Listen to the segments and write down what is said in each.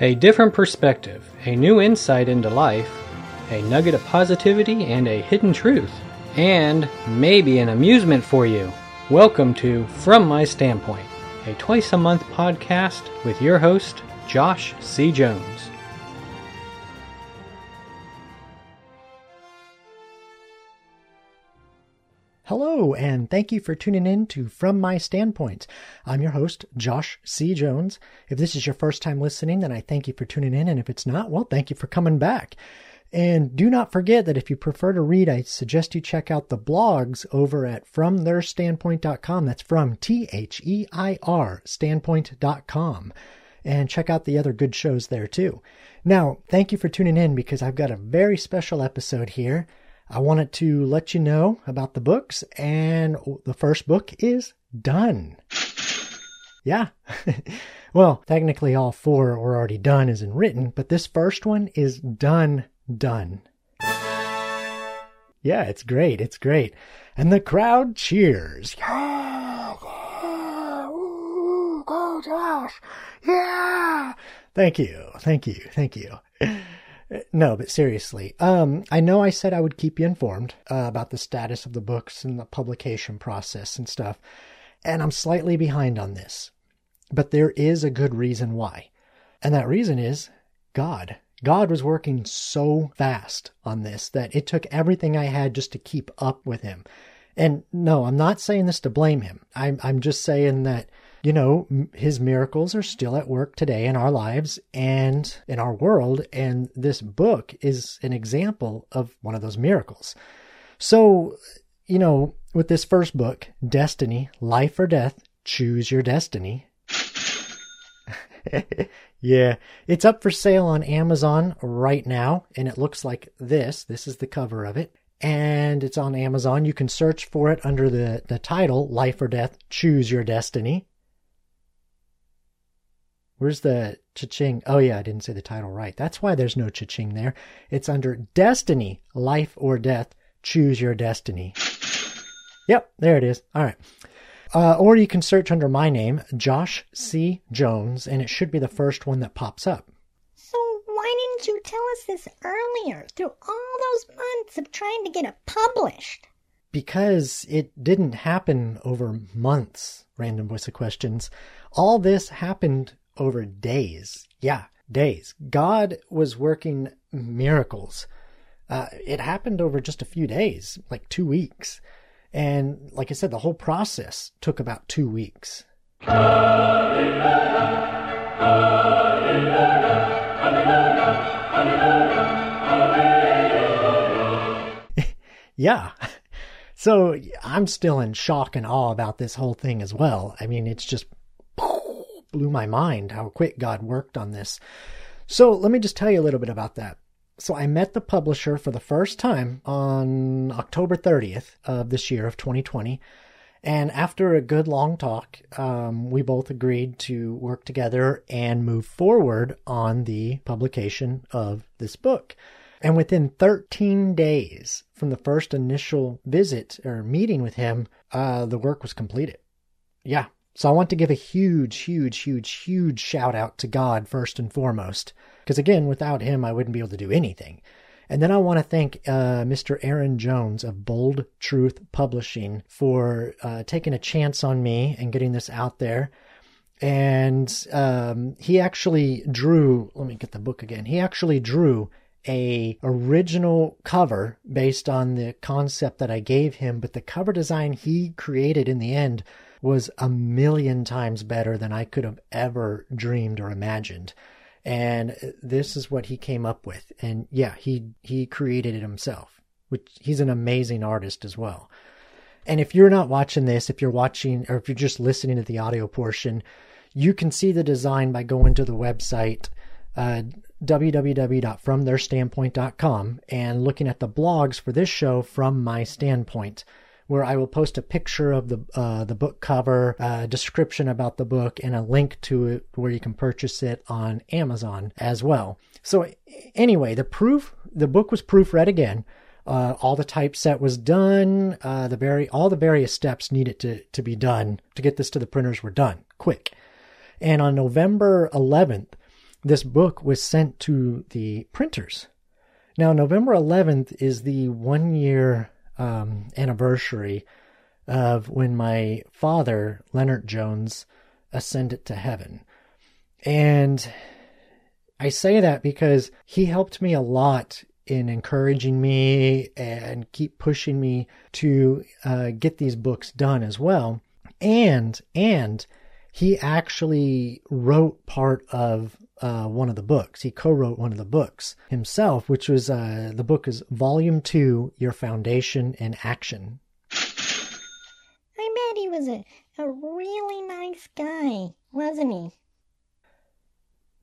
A different perspective, a new insight into life, a nugget of positivity and a hidden truth, and maybe an amusement for you. Welcome to From My Standpoint, a twice a month podcast with your host, Josh C. Jones. Hello, and thank you for tuning in to From My Standpoint. I'm your host, Josh C. Jones. If this is your first time listening, then I thank you for tuning in, and if it's not, well, thank you for coming back. And do not forget that if you prefer to read, I suggest you check out the blogs over at FromTheirStandpoint.com. That's from T H E I R standpoint.com. And check out the other good shows there too. Now, thank you for tuning in because I've got a very special episode here. I wanted to let you know about the books, and the first book is done. Yeah. well, technically, all four were already done as in written, but this first one is done, done. Yeah, it's great. It's great. And the crowd cheers. Yeah, yeah, ooh, go Josh. Yeah. Thank you. Thank you. Thank you. No, but seriously, um, I know I said I would keep you informed uh, about the status of the books and the publication process and stuff, and I'm slightly behind on this. But there is a good reason why. And that reason is God. God was working so fast on this that it took everything I had just to keep up with him. And no, I'm not saying this to blame him. I'm, I'm just saying that you know, his miracles are still at work today in our lives and in our world. And this book is an example of one of those miracles. So, you know, with this first book, Destiny, Life or Death, Choose Your Destiny. yeah, it's up for sale on Amazon right now, and it looks like this. This is the cover of it. And it's on Amazon. You can search for it under the, the title, Life or Death, Choose Your Destiny. Where's the cha-ching? Oh yeah, I didn't say the title right. That's why there's no cha-ching there. It's under Destiny, Life or Death. Choose your destiny. Yep, there it is. All right. Uh, or you can search under my name, Josh C. Jones, and it should be the first one that pops up. So why didn't you tell us this earlier through all those months of trying to get it published? Because it didn't happen over months, random voice of questions. All this happened over days. Yeah, days. God was working miracles. Uh, it happened over just a few days, like two weeks. And like I said, the whole process took about two weeks. yeah. So I'm still in shock and awe about this whole thing as well. I mean, it's just blew my mind how quick God worked on this. So let me just tell you a little bit about that. So I met the publisher for the first time on October 30th of this year of 2020. And after a good long talk, um, we both agreed to work together and move forward on the publication of this book. And within 13 days from the first initial visit or meeting with him, uh, the work was completed. Yeah, so I want to give a huge, huge, huge, huge shout out to God first and foremost. Because again, without him, I wouldn't be able to do anything. And then I want to thank uh, Mr. Aaron Jones of Bold Truth Publishing for uh, taking a chance on me and getting this out there. And um, he actually drew, let me get the book again. He actually drew a original cover based on the concept that I gave him, but the cover design he created in the end was a million times better than I could have ever dreamed or imagined. And this is what he came up with. And yeah, he, he created it himself, which he's an amazing artist as well. And if you're not watching this, if you're watching or if you're just listening to the audio portion, you can see the design by going to the website, uh, www.fromtheirstandpoint.com and looking at the blogs for this show from my standpoint where I will post a picture of the uh, the book cover, a description about the book, and a link to it where you can purchase it on Amazon as well. So anyway, the proof the book was proofread again. Uh, all the typeset was done. Uh, the very all the various steps needed to to be done to get this to the printers were done quick. And on November 11th, this book was sent to the printers. Now, November 11th is the one year um, anniversary of when my father, Leonard Jones, ascended to heaven. And I say that because he helped me a lot in encouraging me and keep pushing me to uh, get these books done as well. And, and he actually wrote part of uh, one of the books. He co-wrote one of the books himself, which was uh, the book is Volume Two: Your Foundation in Action. I bet he was a, a really nice guy, wasn't he?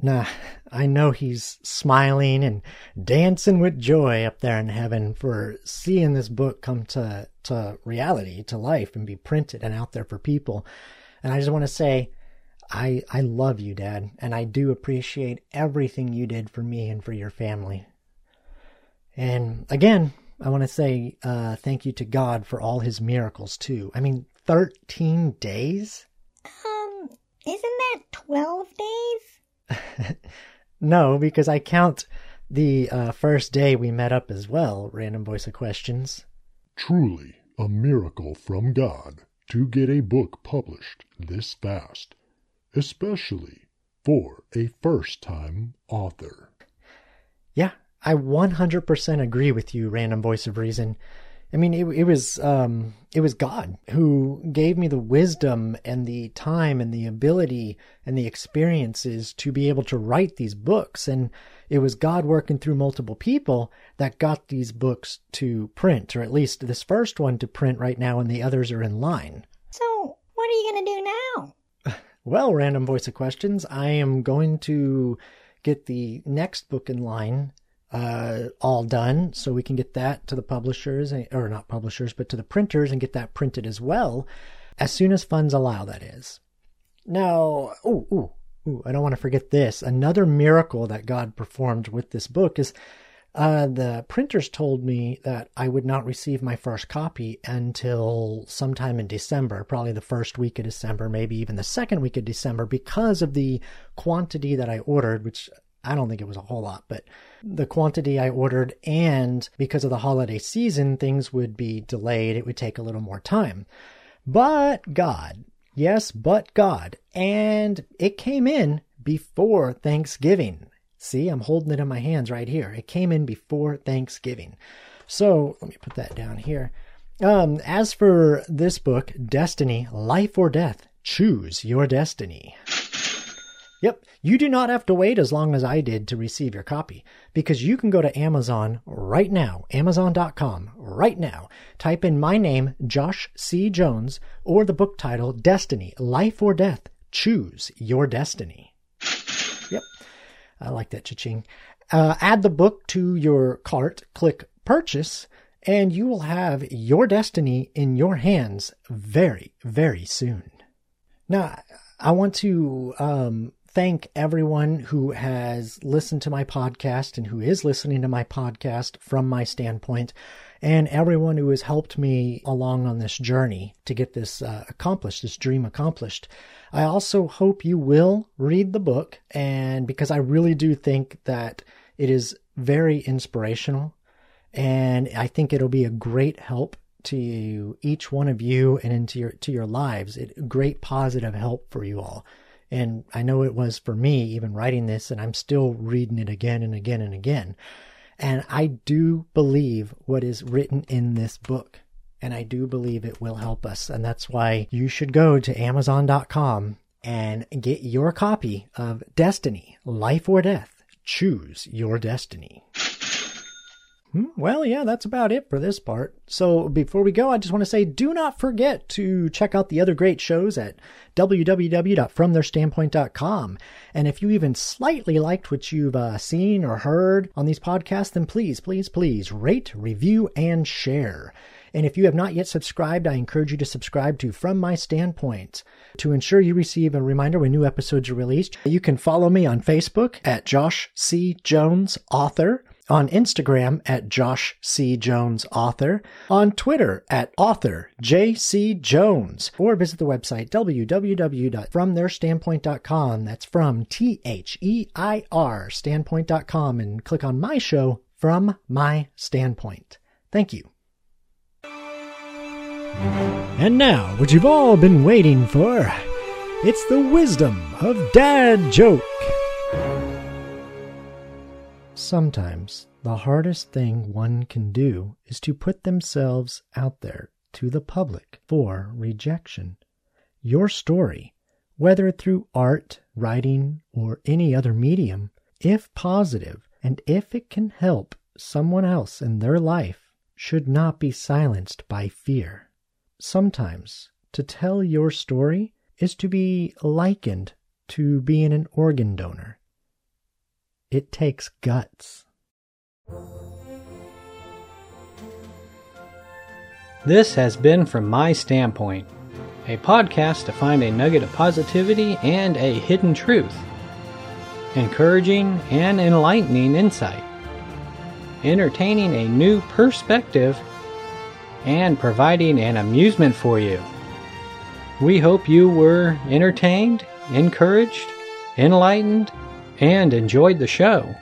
Nah, I know he's smiling and dancing with joy up there in heaven for seeing this book come to, to reality, to life, and be printed and out there for people. And I just want to say, I, I love you, Dad, and I do appreciate everything you did for me and for your family. And again, I want to say uh, thank you to God for all his miracles, too. I mean, 13 days? Um, isn't that 12 days? no, because I count the uh, first day we met up as well, random voice of questions. Truly a miracle from God to get a book published this fast, especially for a first time author. Yeah, I 100% agree with you, random voice of reason. I mean, it, it was um, it was God who gave me the wisdom and the time and the ability and the experiences to be able to write these books, and it was God working through multiple people that got these books to print, or at least this first one to print right now, and the others are in line. So, what are you going to do now? Well, random voice of questions, I am going to get the next book in line uh, all done so we can get that to the publishers, or not publishers, but to the printers and get that printed as well as soon as funds allow, that is. Now, ooh, ooh, ooh, I don't want to forget this. Another miracle that God performed with this book is uh, the printers told me that I would not receive my first copy until sometime in December, probably the first week of December, maybe even the second week of December, because of the quantity that I ordered, which I don't think it was a whole lot, but the quantity I ordered and because of the holiday season, things would be delayed. It would take a little more time. But God, yes, but God. And it came in before Thanksgiving. See, I'm holding it in my hands right here. It came in before Thanksgiving. So let me put that down here. Um, as for this book, Destiny, Life or Death, choose your destiny. Yep, you do not have to wait as long as I did to receive your copy because you can go to Amazon right now, amazon.com right now, type in my name, Josh C. Jones, or the book title, Destiny, Life or Death, Choose Your Destiny. Yep, I like that cha-ching. Uh, add the book to your cart, click purchase, and you will have your destiny in your hands very, very soon. Now, I want to um, thank everyone who has listened to my podcast and who is listening to my podcast from my standpoint, and everyone who has helped me along on this journey to get this uh, accomplished, this dream accomplished. I also hope you will read the book, and because I really do think that it is very inspirational, and I think it'll be a great help to each one of you and into your to your lives. It great positive help for you all. And I know it was for me, even writing this, and I'm still reading it again and again and again. And I do believe what is written in this book. And I do believe it will help us. And that's why you should go to Amazon.com and get your copy of Destiny, Life or Death. Choose your destiny. Hmm, well, yeah, that's about it for this part. So before we go, I just want to say do not forget to check out the other great shows at www.fromtheirstandpoint.com. And if you even slightly liked what you've uh, seen or heard on these podcasts, then please, please, please rate, review, and share. And if you have not yet subscribed, I encourage you to subscribe to From My Standpoint to ensure you receive a reminder when new episodes are released. You can follow me on Facebook at Josh C. Jones Author on Instagram at Josh C. Jones Author, on Twitter at author J.C. Jones, or visit the website www.fromtheirstandpoint.com. That's from T H E I R standpoint.com and click on my show, From My Standpoint. Thank you. And now, what you've all been waiting for. It's the wisdom of Dad Joke. Sometimes the hardest thing one can do is to put themselves out there to the public for rejection. Your story, whether through art, writing, or any other medium, if positive and if it can help someone else in their life, should not be silenced by fear. Sometimes to tell your story is to be likened to being an organ donor. It takes guts. This has been From My Standpoint, a podcast to find a nugget of positivity and a hidden truth, encouraging and enlightening insight, entertaining a new perspective, and providing an amusement for you. We hope you were entertained, encouraged, enlightened, and enjoyed the show.